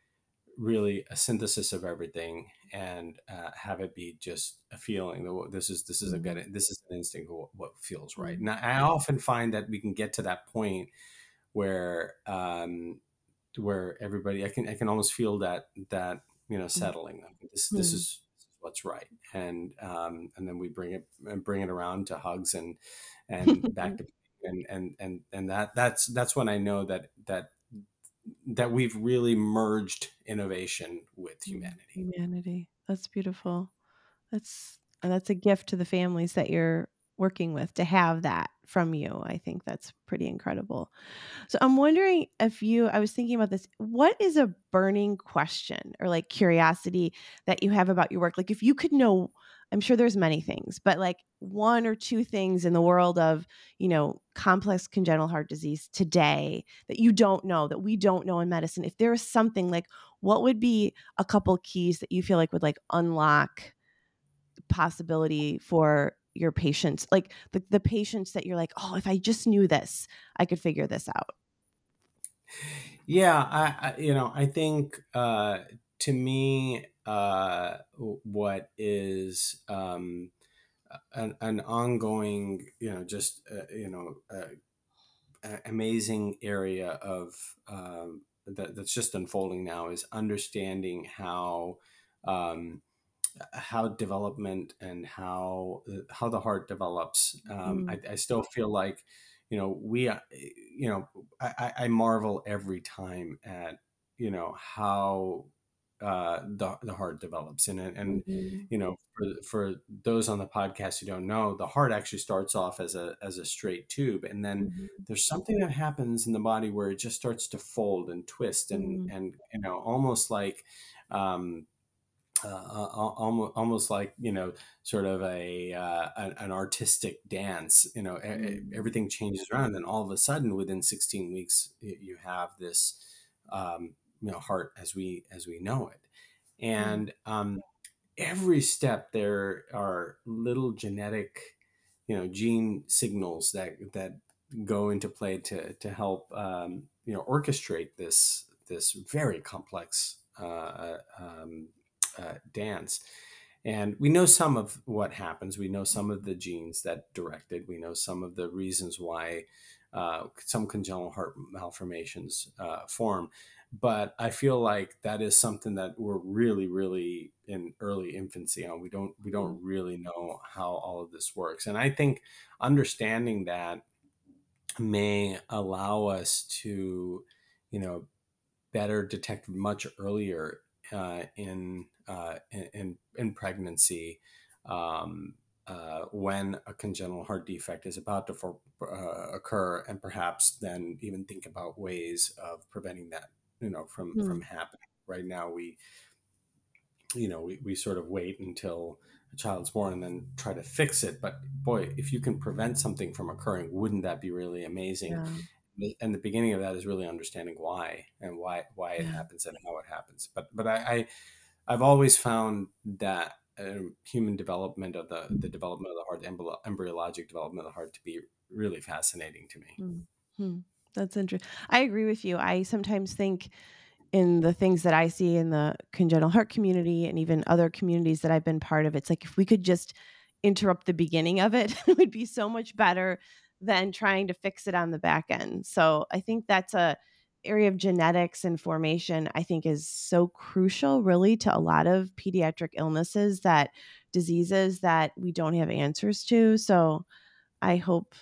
S2: really a synthesis of everything and uh, have it be just a feeling that this is this is a good mm-hmm. this is an instinct of what feels right. Now I often find that we can get to that point where um, where everybody I can I can almost feel that that you know mm. settling this this mm. is what's right and um, and then we bring it and bring it around to hugs and and back [LAUGHS] to and and and and that that's that's when I know that that that we've really merged innovation with mm, humanity.
S1: Humanity. That's beautiful. That's and that's a gift to the families that you're working with to have that from you. I think that's pretty incredible. So I'm wondering if you, I was thinking about this, what is a burning question or like curiosity that you have about your work? Like if you could know I'm sure there's many things, but like one or two things in the world of, you know, complex congenital heart disease today that you don't know, that we don't know in medicine. If there is something like, what would be a couple keys that you feel like would like unlock possibility for your patients? Like the, the patients that you're like, oh, if I just knew this, I could figure this out.
S2: Yeah, I, I you know, I think uh, to me, uh, what is um, an, an ongoing, you know, just uh, you know, uh, amazing area of um, that, that's just unfolding now is understanding how um, how development and how how the heart develops. Um, mm. I, I, still feel like you know we uh, you know I, I marvel every time at you know how uh, the the heart develops and and mm-hmm. you know for for those on the podcast who don't know the heart actually starts off as a as a straight tube and then mm-hmm. there's something that happens in the body where it just starts to fold and twist and mm-hmm. and you know almost like um, uh, almost, almost like you know sort of a uh, an, an, artistic dance you know mm. everything changes around and all of a sudden within 16 weeks you have this um, you know heart as we as we know it mm. and um, every step there are little genetic you know gene signals that that go into play to to help um, you know orchestrate this this very complex uh, um, uh, dance. And we know some of what happens. We know some of the genes that direct it. We know some of the reasons why uh, some congenital heart malformations uh, form. But I feel like that is something that we're really, really in early infancy on. We don't we don't really know how all of this works. And I think understanding that may allow us to, you know, better detect much earlier uh, in, uh, in, in pregnancy um, uh, when a congenital heart defect is about to for, uh, occur, and perhaps then even think about ways of preventing that, you know, from mm. from happening. Right now, we, you know, we, we sort of wait until a child's born and then try to fix it. But boy, if you can prevent something from occurring, wouldn't that be really amazing? Yeah and the beginning of that is really understanding why and why why it happens and how it happens. But but I, I have always found that uh, human development of the the development of the heart, embryologic development of the heart, to be really fascinating to me.
S1: Mm-hmm. That's interesting. I agree with you. I sometimes think in the things that I see in the congenital heart community and even other communities that I've been part of, it's like if we could just interrupt the beginning of it, [LAUGHS] it would be so much better than trying to fix it on the back end. So I think that's a area of genetics and formation I think is so crucial really to a lot of pediatric illnesses that diseases that we don't have answers to. So I hope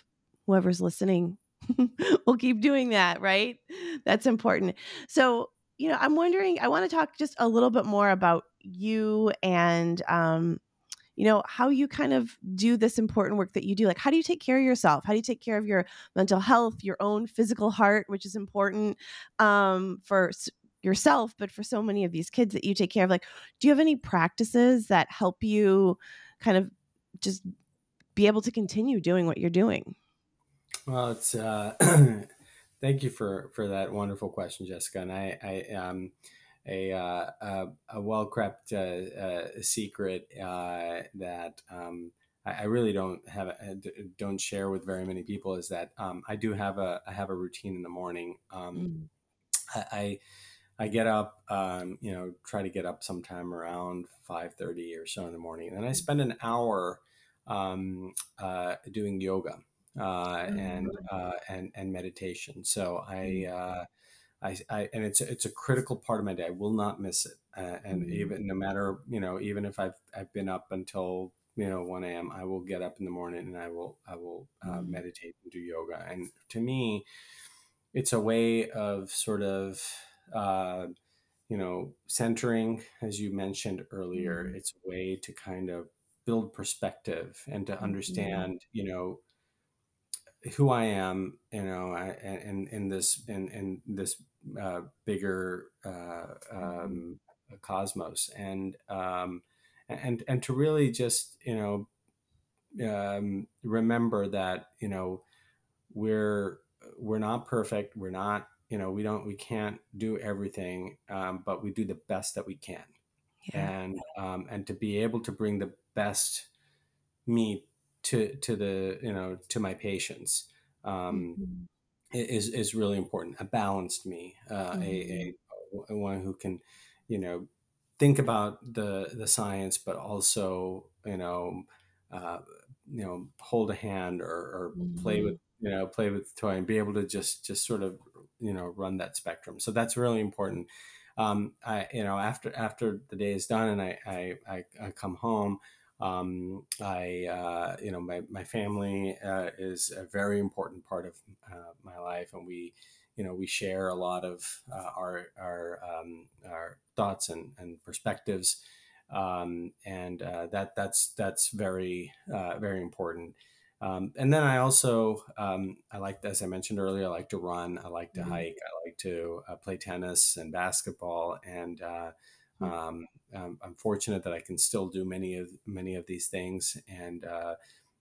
S1: whoever's listening [LAUGHS] will keep doing that, right? That's important. So, you know, I'm wondering, I want to talk just a little bit more about you and um, you know, how you kind of do this important work that you do. Like, how do you take care of yourself? How do you take care of your mental health, your own physical heart, which is important um, for yourself, but for so many of these kids that you take care of? Like, do you have any practices that help you kind of just be able to continue doing what you're doing?
S2: Well, it's, uh, [CLEARS THROAT] thank you for, for that wonderful question, Jessica. And I, I, um, a, uh, a, a well crept uh, uh, secret uh, that um, I, I, really don't have a, don't share with very many people is that um, I do have a I have a routine in the morning. Um, mm. I, I, I get up, um, you know, try to get up sometime around five thirty or so in the morning, and I mm. spend an hour um, uh, doing yoga. Uh, and mm. uh, and and meditation. So I mm. uh, I, I, and it's it's a critical part of my day. I will not miss it. Uh, and mm-hmm. even no matter you know, even if I've I've been up until you know 1 a.m., I will get up in the morning and I will I will uh, mm-hmm. meditate and do yoga. And to me, it's a way of sort of uh, you know centering, as you mentioned earlier. Mm-hmm. It's a way to kind of build perspective and to mm-hmm. understand you know who I am, you know, and in this in in this uh, bigger uh, um, cosmos, and um, and and to really just you know um, remember that you know we're we're not perfect. We're not you know we don't we can't do everything um, but we do the best that we can. Yeah. and um, and to be able to bring the best me to to the you know to my patients um, mm-hmm. is is really important a balanced me uh, mm-hmm. a, a, a one who can you know think about the the science but also you know uh, you know hold a hand or, or mm-hmm. play with you know play with the toy and be able to just just sort of you know run that spectrum so that's really important um, I you know after after the day is done and I I, I, I come home um, I uh, you know my my family uh, is a very important part of uh, my life and we you know we share a lot of uh, our our um, our thoughts and, and perspectives um, and uh, that that's that's very uh, very important. Um, and then I also um, I like as I mentioned earlier, I like to run, I like to mm-hmm. hike, I like to uh, play tennis and basketball, and uh, mm-hmm. I'm fortunate that I can still do many of many of these things, and uh,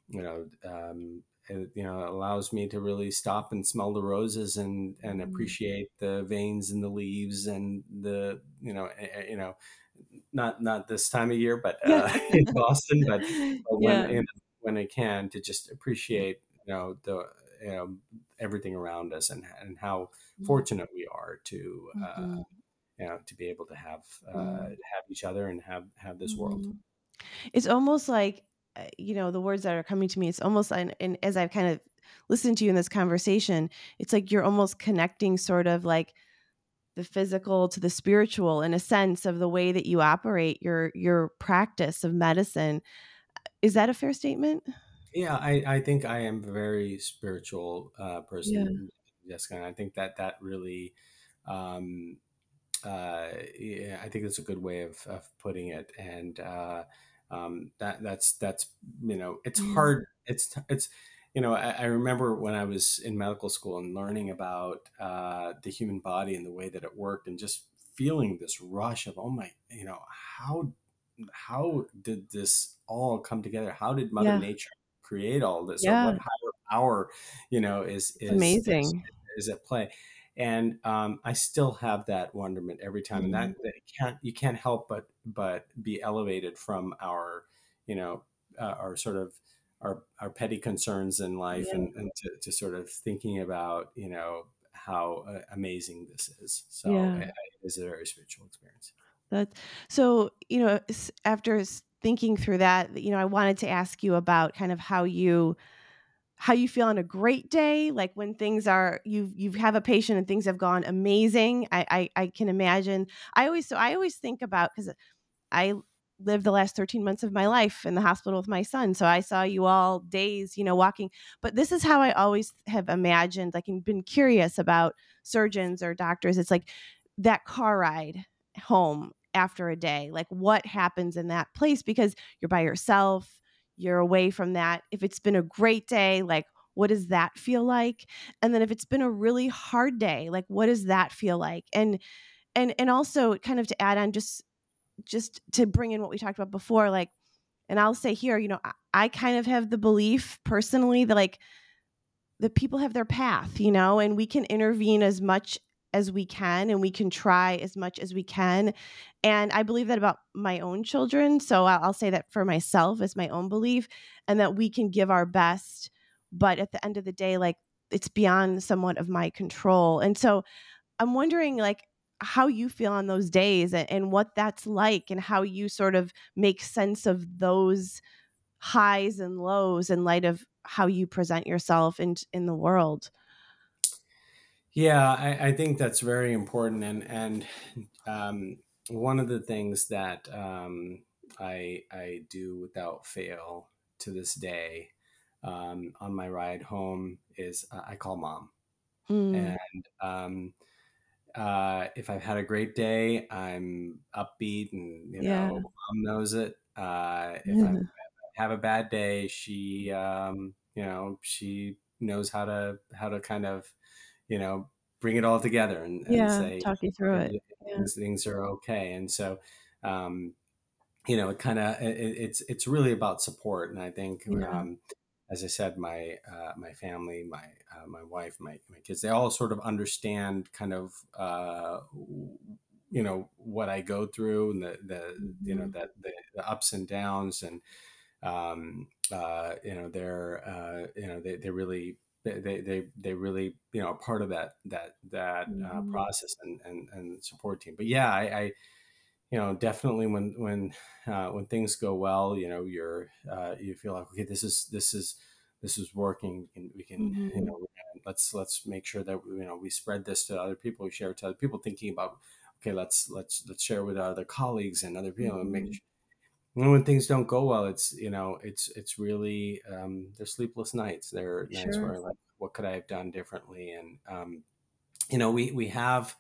S2: you know. Um, it, you know, allows me to really stop and smell the roses and and mm-hmm. appreciate the veins and the leaves and the you know you know not not this time of year, but uh, [LAUGHS] in [LAUGHS] Boston. But, but when you know, when I can, to just appreciate you know the you know everything around us and and how mm-hmm. fortunate we are to uh, mm-hmm. You know to be able to have uh, mm-hmm. have each other and have have this world. Mm-hmm.
S1: It's almost like uh, you know the words that are coming to me. It's almost and, and as I've kind of listened to you in this conversation, it's like you're almost connecting sort of like the physical to the spiritual in a sense of the way that you operate your your practice of medicine is that a fair statement
S2: yeah i i think i am a very spiritual uh, person yeah. jessica and i think that that really um uh yeah, i think that's a good way of, of putting it and uh um that that's that's you know it's hard it's it's you know, I, I, remember when I was in medical school and learning about uh, the human body and the way that it worked, and just feeling this rush of, oh my, you know, how how did this all come together? How did Mother yeah. Nature create all this? Yeah. Or what higher power, you know, is is
S1: amazing
S2: is, is at play? And um, I still have that wonderment every time, mm-hmm. and that, mm-hmm. that can't you can't help but but be elevated from our, you know, uh, our sort of our, our petty concerns in life yeah. and, and to, to, sort of thinking about, you know, how uh, amazing this is. So yeah. it, it is a very spiritual experience.
S1: That, so, you know, after thinking through that, you know, I wanted to ask you about kind of how you, how you feel on a great day like when things are you you have a patient and things have gone amazing i i, I can imagine i always so i always think about because i lived the last 13 months of my life in the hospital with my son. So I saw you all days, you know, walking. But this is how I always have imagined, like, and been curious about surgeons or doctors. It's like that car ride home after a day. Like, what happens in that place? Because you're by yourself, you're away from that. If it's been a great day, like, what does that feel like? And then if it's been a really hard day, like, what does that feel like? And, and, and also kind of to add on just just to bring in what we talked about before, like, and I'll say here, you know, I, I kind of have the belief personally that like the people have their path, you know, and we can intervene as much as we can and we can try as much as we can. And I believe that about my own children. So I'll, say that for myself as my own belief and that we can give our best. But at the end of the day, like it's beyond somewhat of my control. And so I'm wondering, like, how you feel on those days and, and what that's like and how you sort of make sense of those highs and lows in light of how you present yourself in in the world.
S2: Yeah, I, I think that's very important, and and um, one of the things that um, I I do without fail to this day um, on my ride home is uh, I call mom, mm. and um, uh, if I've had a great day, I'm upbeat and you know, mom knows it. Uh, if I have a bad day, she, um, you know, she knows how to how to kind of, you know, bring it all together and, and
S1: yeah,
S2: say,
S1: talk you through it.
S2: Things, things are okay. And so, um, you know, it kind of it, it's it's really about support, and I think
S1: Yeah.
S2: um, as I said, my uh, my family, my uh, my wife, my my kids, they all sort of understand kind of uh, you know what I go through and the the you know
S1: Mhm.
S2: that the, the ups and downs and um, uh, you know they're uh, you know they they really they, they they they really you know are part of that that that uh,
S1: Mhm.
S2: process and, and and support team. But yeah, I, I you know definitely when when uh, when things go well you know you're uh, you feel like okay this is this is this is working and we can you
S1: Mhm.
S2: know let's let's make sure that you know we spread this to other people we share it to other people thinking about okay let's let's let's share with our other colleagues and other people and make
S1: Mhm.
S2: And when things don't go well it's you know it's it's really um, they're sleepless nights They're nights where like what could i have done differently and um you know, we we have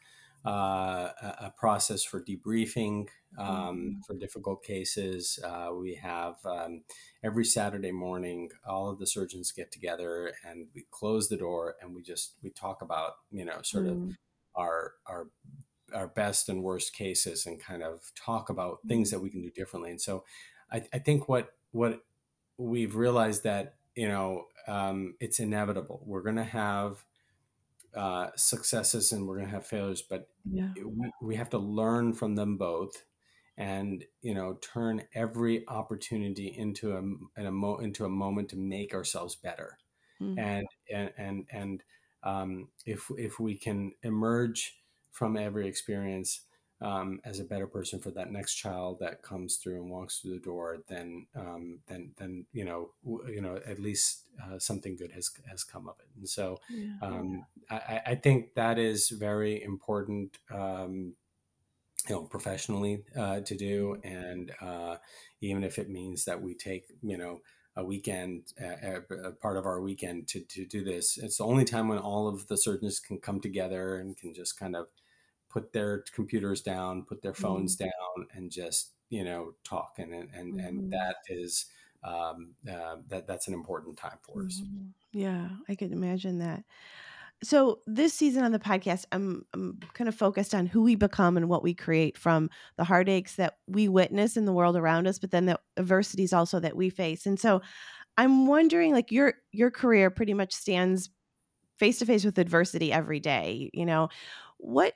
S2: uh, a, process for debriefing um,
S1: Mhm.
S2: for difficult cases. Uh, we have um, every Saturday morning, all of the surgeons get together and we close the door and we just we talk about you know sort of
S1: Mm.
S2: our our our best and worst cases and kind of talk about things that we can do differently. And so, I, I think what what we've realized that you know um, it's inevitable. We're going to have uh, successes and we're going to have failures, but
S1: Yeah.
S2: we, we have to learn from them both and you know turn every opportunity into a, in a mo- into a moment to make ourselves better
S1: Mm.
S2: and and and, and um, if if we can emerge from every experience um, as a better person for that next child that comes through and walks through the door, then um, then then you know w- you know at least uh, something good has has come of it. And so
S1: Yeah.
S2: um, I, I think that is very important. Um, you know, professionally uh, to do,
S1: Mhm.
S2: and uh, even if it means that we take, you know, a weekend, a, a part of our weekend to, to do this. It's the only time when all of the surgeons can come together and can just kind of put their computers down, put their phones
S1: Mm.
S2: down, and just you know talk. And and and
S1: Mhm.
S2: that is um, uh, that that's an important time for us.
S1: Mhm. Yeah, I could imagine that. So this season on the podcast, I'm I'm kind of focused on who we become and what we create from the heartaches that we witness in the world around us, but then the adversities also that we face. And so I'm wondering, like your your career pretty much stands face to face with adversity every day. You know, what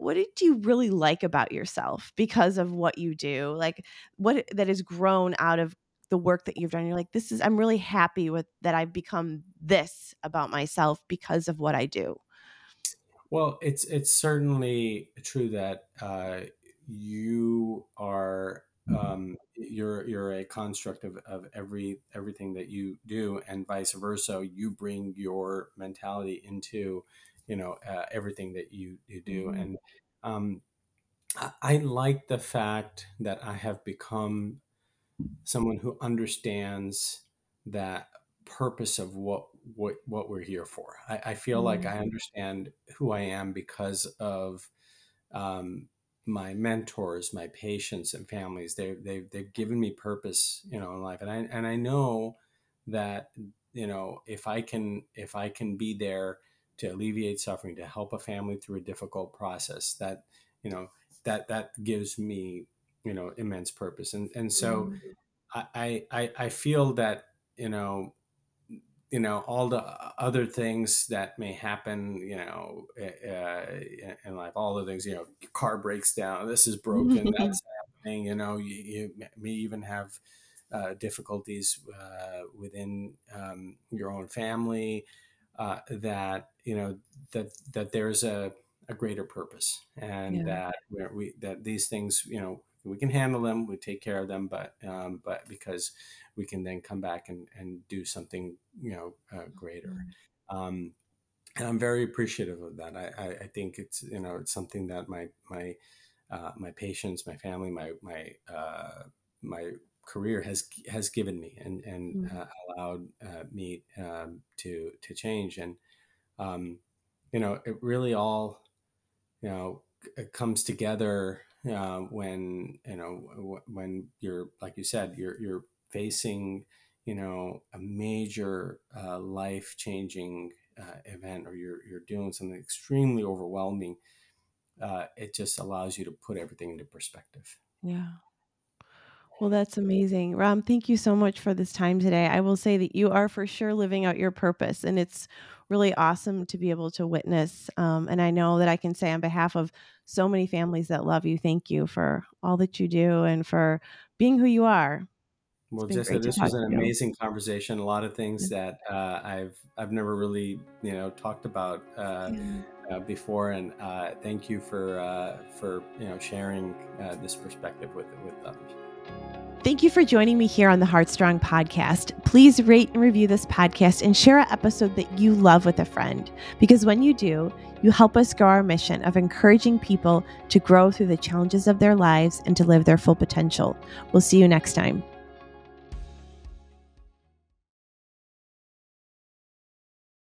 S1: what did you really like about yourself because of what you do? Like what that has grown out of the work that you've done. You're like, this is I'm really happy with that I've become this about myself because of what I do.
S2: Well, it's it's certainly true that uh, you are um, you're you're a construct of, of every everything that you do, and vice versa. You bring your mentality into you know uh, everything that you you do,
S1: Mhm.
S2: and um, I, I like the fact that I have become someone who understands that purpose of what what what we're here for. I, I feel like
S1: Mm.
S2: I understand who I am because of um, my mentors, my patients, and families. They they they've given me purpose, you know, in life, and I and I know that you know if I can if I can be there to alleviate suffering, to help a family through a difficult process, that you know that that gives me you know immense purpose, and and so
S1: Mhm.
S2: I, I, I feel that, you know, you know, all the other things that may happen, you know, uh, in life, all the things, you know, car breaks down, this is broken, [LAUGHS] that's happening, you know, you, you may even have uh, difficulties uh, within um, your own family uh, that, you know, that, that there's a, a greater purpose and
S1: Yeah.
S2: that we we, that these things, you know, we can handle them, we take care of them, but, um, but because we can then come back and, and do something you know uh, greater
S1: Mhm.
S2: um, and i'm very appreciative of that I, I, I think it's you know it's something that my my uh, my patients my family my my uh, my career has has given me and and
S1: Mhm.
S2: uh, allowed uh, me um, to to change and um, you know it really all you know it comes together uh, when you know when you're like you said you're you're facing you know a major uh, life changing uh, event or you're you're doing something extremely overwhelming uh, it just allows you to put everything into perspective
S1: Yeah. Well, that's amazing. Ram, thank you so much for this time today. I will say that you are for sure living out your purpose, and it's really awesome to be able to witness. Um, and I know that I can say on behalf of so many families that love you, thank you for all that you do and for being who you are.
S2: Well, Jessica, this was an amazing conversation. A lot of things that uh, I've I've never really you know talked about uh, yeah. uh, before, and uh, thank you for uh, for you know sharing uh, this perspective with with others.
S1: Thank you for joining me here on the Heartstrong podcast. Please rate and review this podcast and share an episode that you love with a friend. Because when you do, you help us grow our mission of encouraging people to grow through the challenges of their lives and to live their full potential. We'll see you next time.